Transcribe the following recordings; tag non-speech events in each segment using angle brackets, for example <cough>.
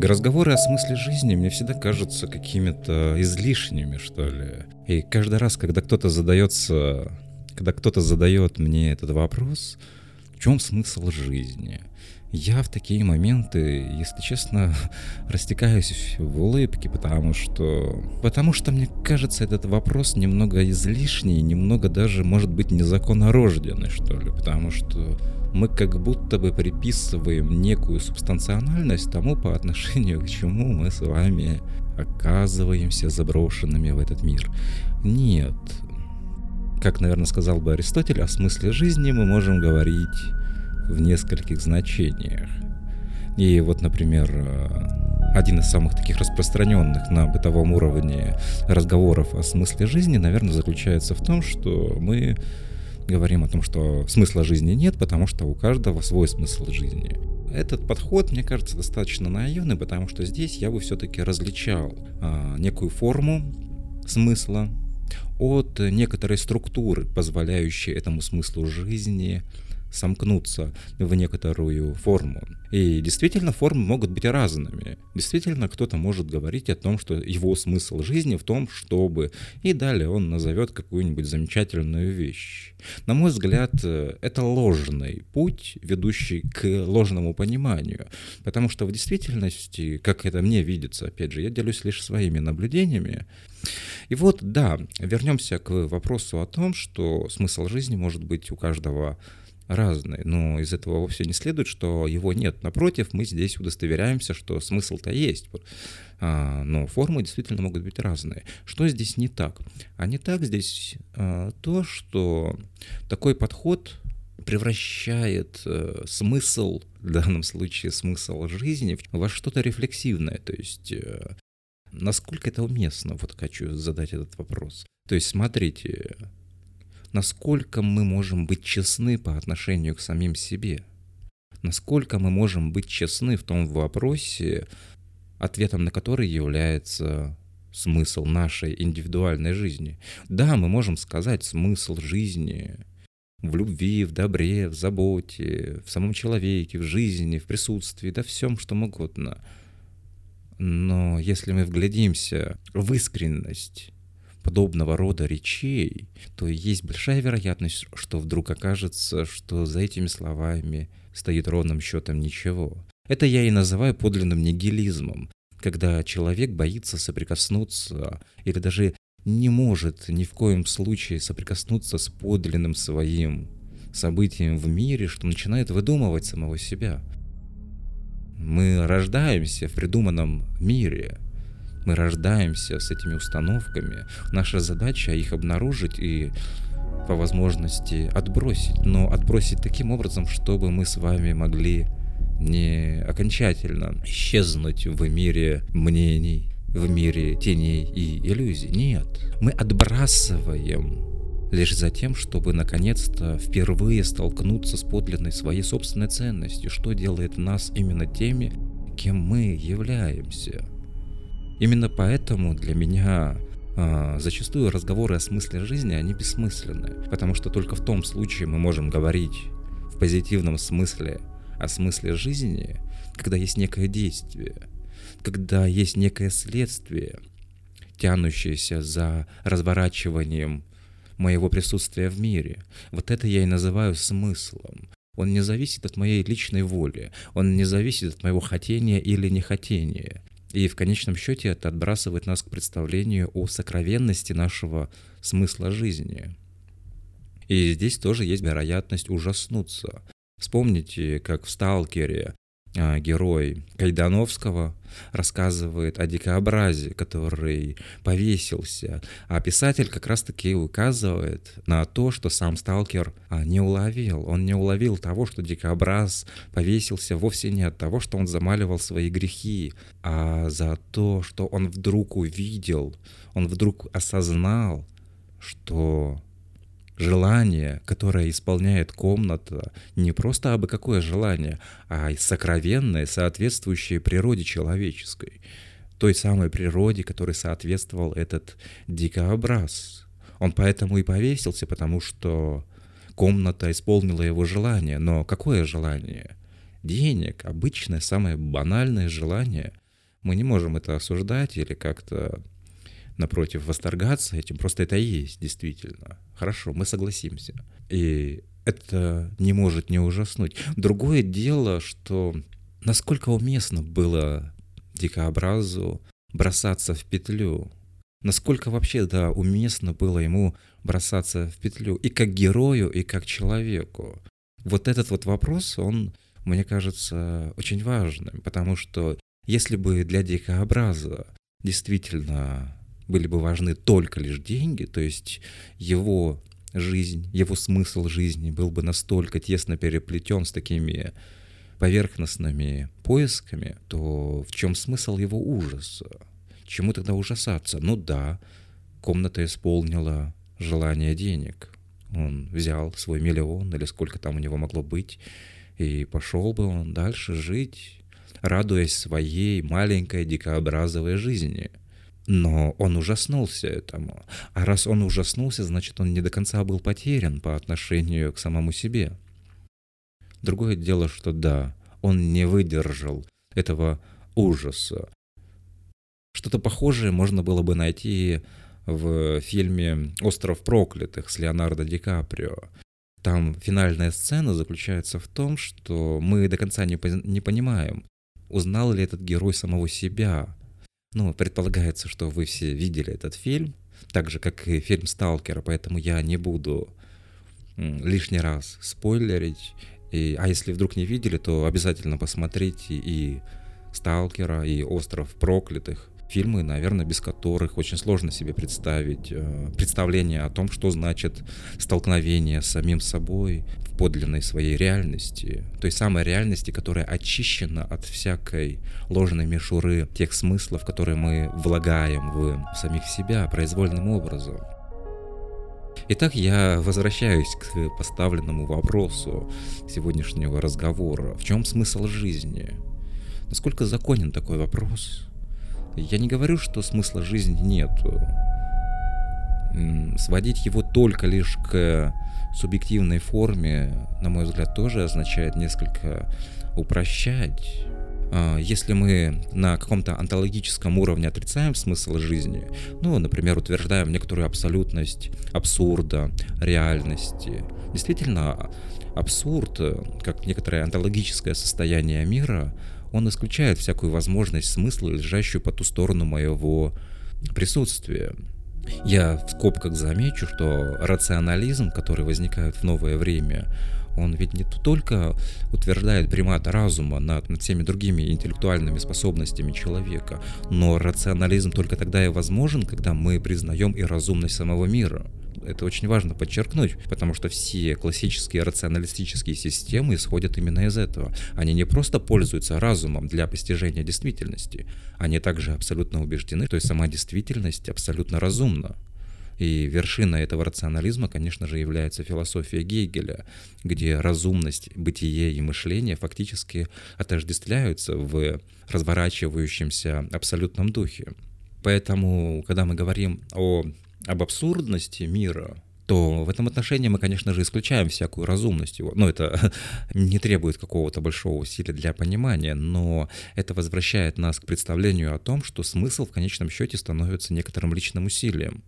Разговоры о смысле жизни мне всегда кажутся какими-то излишними, что ли. И каждый раз, когда кто-то задается, когда кто-то задает мне этот вопрос, чем смысл жизни? Я в такие моменты, если честно, <laughs> растекаюсь в улыбке, потому что... Потому что, мне кажется, этот вопрос немного излишний, немного даже, может быть, незаконнорожденный, что ли, потому что мы как будто бы приписываем некую субстанциональность тому, по <laughs> отношению к чему мы с вами оказываемся заброшенными в этот мир. Нет. Как, наверное, сказал бы Аристотель, о смысле жизни мы можем говорить в нескольких значениях. И вот, например, один из самых таких распространенных на бытовом уровне разговоров о смысле жизни, наверное, заключается в том, что мы говорим о том, что смысла жизни нет, потому что у каждого свой смысл жизни. Этот подход, мне кажется, достаточно наивный, потому что здесь я бы все-таки различал а, некую форму смысла от некоторой структуры, позволяющей этому смыслу жизни сомкнуться в некоторую форму. И действительно, формы могут быть разными. Действительно, кто-то может говорить о том, что его смысл жизни в том, чтобы... И далее он назовет какую-нибудь замечательную вещь. На мой взгляд, это ложный путь, ведущий к ложному пониманию. Потому что в действительности, как это мне видится, опять же, я делюсь лишь своими наблюдениями. И вот, да, вернемся к вопросу о том, что смысл жизни может быть у каждого разный, но из этого вовсе не следует, что его нет. Напротив, мы здесь удостоверяемся, что смысл-то есть. А, но формы действительно могут быть разные. Что здесь не так? А не так здесь а, то, что такой подход превращает э, смысл, в данном случае смысл жизни, во что-то рефлексивное. То есть э, насколько это уместно? Вот хочу задать этот вопрос. То есть смотрите, насколько мы можем быть честны по отношению к самим себе, насколько мы можем быть честны в том вопросе, ответом на который является смысл нашей индивидуальной жизни. Да, мы можем сказать смысл жизни в любви, в добре, в заботе, в самом человеке, в жизни, в присутствии, да всем, что угодно. Но если мы вглядимся в искренность подобного рода речей, то есть большая вероятность, что вдруг окажется, что за этими словами стоит ровным счетом ничего. Это я и называю подлинным нигилизмом, когда человек боится соприкоснуться или даже не может ни в коем случае соприкоснуться с подлинным своим событием в мире, что начинает выдумывать самого себя. Мы рождаемся в придуманном мире – мы рождаемся с этими установками. Наша задача их обнаружить и по возможности отбросить, но отбросить таким образом, чтобы мы с вами могли не окончательно исчезнуть в мире мнений, в мире теней и иллюзий. Нет, мы отбрасываем лишь за тем, чтобы наконец-то впервые столкнуться с подлинной своей собственной ценностью, что делает нас именно теми, кем мы являемся. Именно поэтому для меня а, зачастую разговоры о смысле жизни, они бессмысленны, потому что только в том случае мы можем говорить в позитивном смысле о смысле жизни, когда есть некое действие, когда есть некое следствие, тянущееся за разворачиванием моего присутствия в мире. Вот это я и называю смыслом. Он не зависит от моей личной воли, он не зависит от моего хотения или нехотения. И в конечном счете это отбрасывает нас к представлению о сокровенности нашего смысла жизни. И здесь тоже есть вероятность ужаснуться. Вспомните, как в «Сталкере» герой Кайдановского рассказывает о дикообразе, который повесился, а писатель как раз-таки указывает на то, что сам сталкер а, не уловил. Он не уловил того, что дикообраз повесился вовсе не от того, что он замаливал свои грехи, а за то, что он вдруг увидел, он вдруг осознал, что Желание, которое исполняет комната, не просто абы какое желание, а сокровенное, соответствующее природе человеческой. Той самой природе, которой соответствовал этот дикообраз. Он поэтому и повесился, потому что комната исполнила его желание. Но какое желание? Денег, обычное, самое банальное желание. Мы не можем это осуждать или как-то напротив восторгаться этим, просто это и есть действительно. Хорошо, мы согласимся. И это не может не ужаснуть. Другое дело, что насколько уместно было дикообразу бросаться в петлю, насколько вообще, да, уместно было ему бросаться в петлю и как герою, и как человеку. Вот этот вот вопрос, он, мне кажется, очень важным, потому что если бы для дикообраза действительно были бы важны только лишь деньги, то есть его жизнь, его смысл жизни был бы настолько тесно переплетен с такими поверхностными поисками, то в чем смысл его ужаса? Чему тогда ужасаться? Ну да, комната исполнила желание денег. Он взял свой миллион или сколько там у него могло быть, и пошел бы он дальше жить, радуясь своей маленькой дикообразовой жизни — но он ужаснулся этому. А раз он ужаснулся, значит, он не до конца был потерян по отношению к самому себе. Другое дело, что да, он не выдержал этого ужаса. Что-то похожее можно было бы найти в фильме «Остров проклятых» с Леонардо Ди Каприо. Там финальная сцена заключается в том, что мы до конца не, не понимаем, узнал ли этот герой самого себя, ну, предполагается, что вы все видели этот фильм, так же, как и фильм «Сталкера», поэтому я не буду лишний раз спойлерить. И, а если вдруг не видели, то обязательно посмотрите и «Сталкера», и «Остров проклятых» фильмы, наверное, без которых очень сложно себе представить э, представление о том, что значит столкновение с самим собой в подлинной своей реальности, той самой реальности, которая очищена от всякой ложной мишуры тех смыслов, которые мы влагаем в самих себя произвольным образом. Итак, я возвращаюсь к поставленному вопросу сегодняшнего разговора. В чем смысл жизни? Насколько законен такой вопрос? Я не говорю, что смысла жизни нет. Сводить его только лишь к субъективной форме, на мой взгляд, тоже означает несколько упрощать. А, если мы на каком-то онтологическом уровне отрицаем смысл жизни, ну, например, утверждаем некоторую абсолютность абсурда, реальности, действительно, абсурд, как некоторое онтологическое состояние мира, он исключает всякую возможность смысла, лежащую по ту сторону моего присутствия. Я в скобках замечу, что рационализм, который возникает в новое время, он ведь не только утверждает примат разума над, над всеми другими интеллектуальными способностями человека, но рационализм только тогда и возможен, когда мы признаем и разумность самого мира – это очень важно подчеркнуть, потому что все классические рационалистические системы исходят именно из этого. Они не просто пользуются разумом для постижения действительности, они также абсолютно убеждены, что и сама действительность абсолютно разумна. И вершина этого рационализма, конечно же, является философия Гегеля, где разумность, бытие и мышление фактически отождествляются в разворачивающемся абсолютном духе. Поэтому, когда мы говорим о об абсурдности мира, то в этом отношении мы, конечно же, исключаем всякую разумность его. Но это <laughs> не требует какого-то большого усилия для понимания, но это возвращает нас к представлению о том, что смысл в конечном счете становится некоторым личным усилием.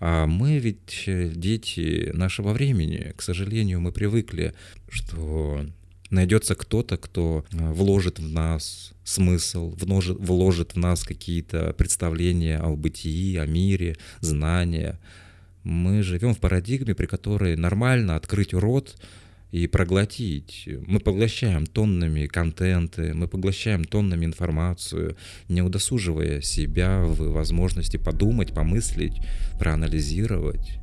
А мы ведь дети нашего времени. К сожалению, мы привыкли, что найдется кто-то, кто э, вложит в нас смысл, вложит, вложит в нас какие-то представления о бытии, о мире, знания. Мы живем в парадигме, при которой нормально открыть рот и проглотить. Мы поглощаем тоннами контенты, мы поглощаем тоннами информацию, не удосуживая себя в возможности подумать, помыслить, проанализировать.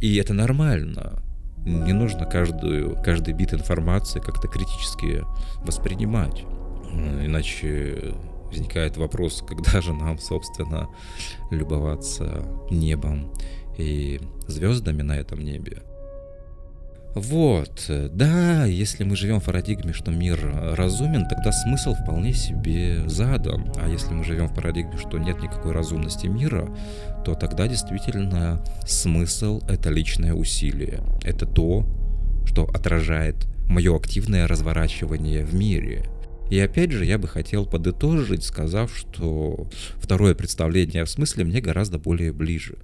И это нормально. Не нужно каждую, каждый бит информации как-то критически воспринимать. Иначе возникает вопрос, когда же нам, собственно, любоваться небом и звездами на этом небе. Вот, да, если мы живем в парадигме, что мир разумен, тогда смысл вполне себе задан. А если мы живем в парадигме, что нет никакой разумности мира, то тогда действительно смысл — это личное усилие. Это то, что отражает мое активное разворачивание в мире. И опять же, я бы хотел подытожить, сказав, что второе представление о смысле мне гораздо более ближе.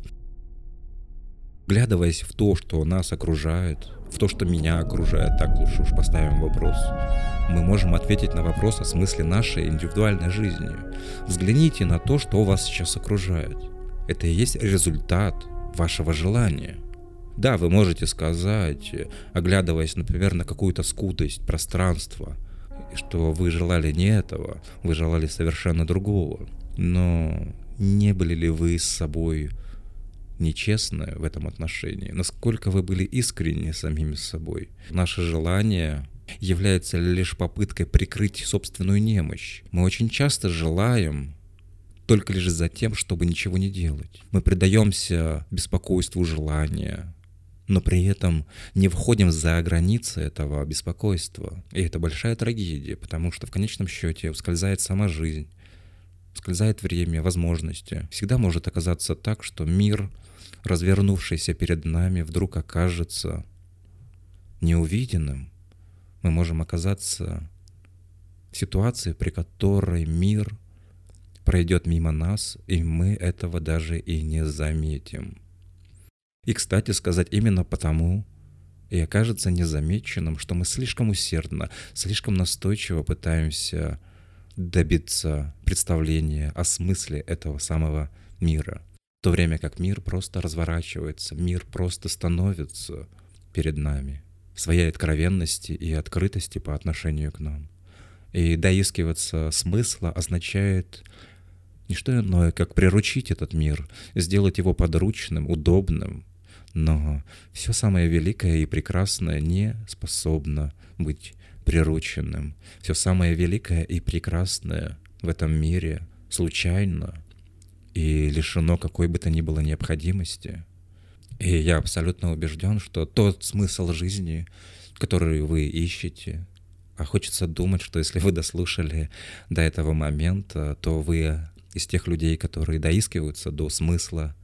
Глядываясь в то, что нас окружает, в то, что меня окружает, так лучше уж поставим вопрос, мы можем ответить на вопрос о смысле нашей индивидуальной жизни. Взгляните на то, что вас сейчас окружает. Это и есть результат вашего желания. Да, вы можете сказать, оглядываясь, например, на какую-то скудость пространства, что вы желали не этого, вы желали совершенно другого. Но не были ли вы с собой нечестны в этом отношении? Насколько вы были искренни самими собой? Наше желание является лишь попыткой прикрыть собственную немощь. Мы очень часто желаем только лишь за тем, чтобы ничего не делать. Мы предаемся беспокойству желания, но при этом не входим за границы этого беспокойства. И это большая трагедия, потому что в конечном счете ускользает сама жизнь, ускользает время, возможности. Всегда может оказаться так, что мир, развернувшийся перед нами, вдруг окажется неувиденным. Мы можем оказаться в ситуации, при которой мир пройдет мимо нас, и мы этого даже и не заметим. И, кстати сказать, именно потому и окажется незамеченным, что мы слишком усердно, слишком настойчиво пытаемся добиться представления о смысле этого самого мира. В то время как мир просто разворачивается, мир просто становится перед нами в своей откровенности и открытости по отношению к нам. И доискиваться смысла означает не что иное, как приручить этот мир, сделать его подручным, удобным, но все самое великое и прекрасное не способно быть прирученным. Все самое великое и прекрасное в этом мире случайно и лишено какой бы то ни было необходимости. И я абсолютно убежден, что тот смысл жизни, который вы ищете, а хочется думать, что если вы дослушали до этого момента, то вы из тех людей, которые доискиваются до смысла,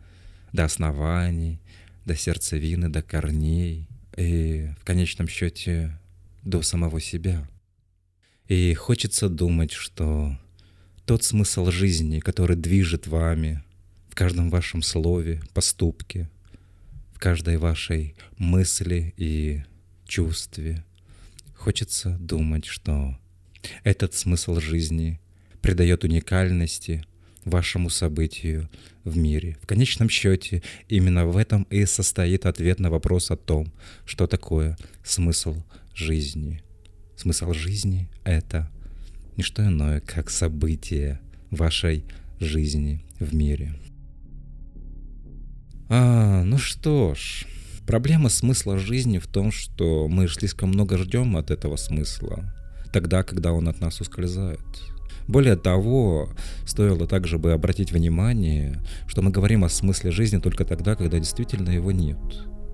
до оснований, до сердцевины, до корней и в конечном счете до самого себя. И хочется думать, что тот смысл жизни, который движет вами в каждом вашем слове, поступке, в каждой вашей мысли и чувстве, хочется думать, что этот смысл жизни придает уникальности вашему событию в мире. В конечном счете, именно в этом и состоит ответ на вопрос о том, что такое смысл жизни. Смысл жизни — это не что иное, как событие вашей жизни в мире. А, ну что ж, проблема смысла жизни в том, что мы слишком много ждем от этого смысла, тогда, когда он от нас ускользает. Более того, стоило также бы обратить внимание, что мы говорим о смысле жизни только тогда, когда действительно его нет.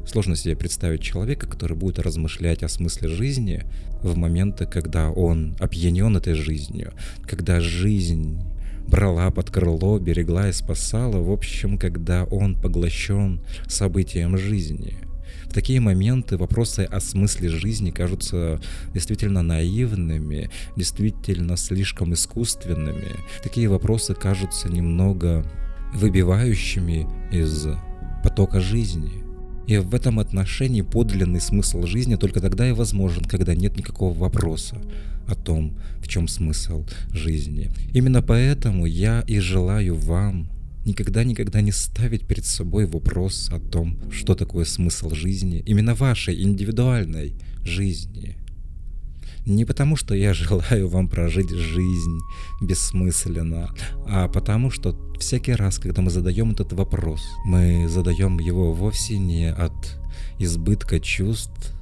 Сложно себе представить человека, который будет размышлять о смысле жизни в моменты, когда он опьянен этой жизнью, когда жизнь брала под крыло, берегла и спасала, в общем, когда он поглощен событием жизни – в такие моменты вопросы о смысле жизни кажутся действительно наивными, действительно слишком искусственными. Такие вопросы кажутся немного выбивающими из потока жизни. И в этом отношении подлинный смысл жизни только тогда и возможен, когда нет никакого вопроса о том, в чем смысл жизни. Именно поэтому я и желаю вам никогда-никогда не ставить перед собой вопрос о том, что такое смысл жизни, именно вашей индивидуальной жизни. Не потому, что я <laughs> желаю вам прожить жизнь бессмысленно, а потому, что всякий раз, когда мы задаем этот вопрос, мы задаем его вовсе не от избытка чувств,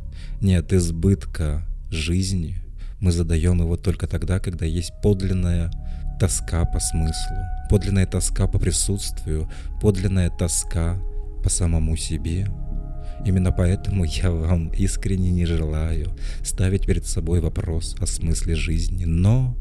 не от избытка жизни. Мы задаем его только тогда, когда есть подлинная тоска по смыслу, подлинная тоска по присутствию, подлинная тоска по самому себе. Именно поэтому я вам искренне не желаю ставить перед собой вопрос о смысле жизни, но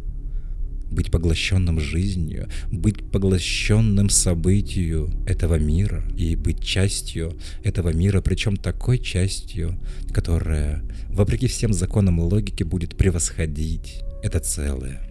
быть поглощенным жизнью, быть поглощенным событию этого мира и быть частью этого мира, причем такой частью, которая, вопреки всем законам логики, будет превосходить это целое.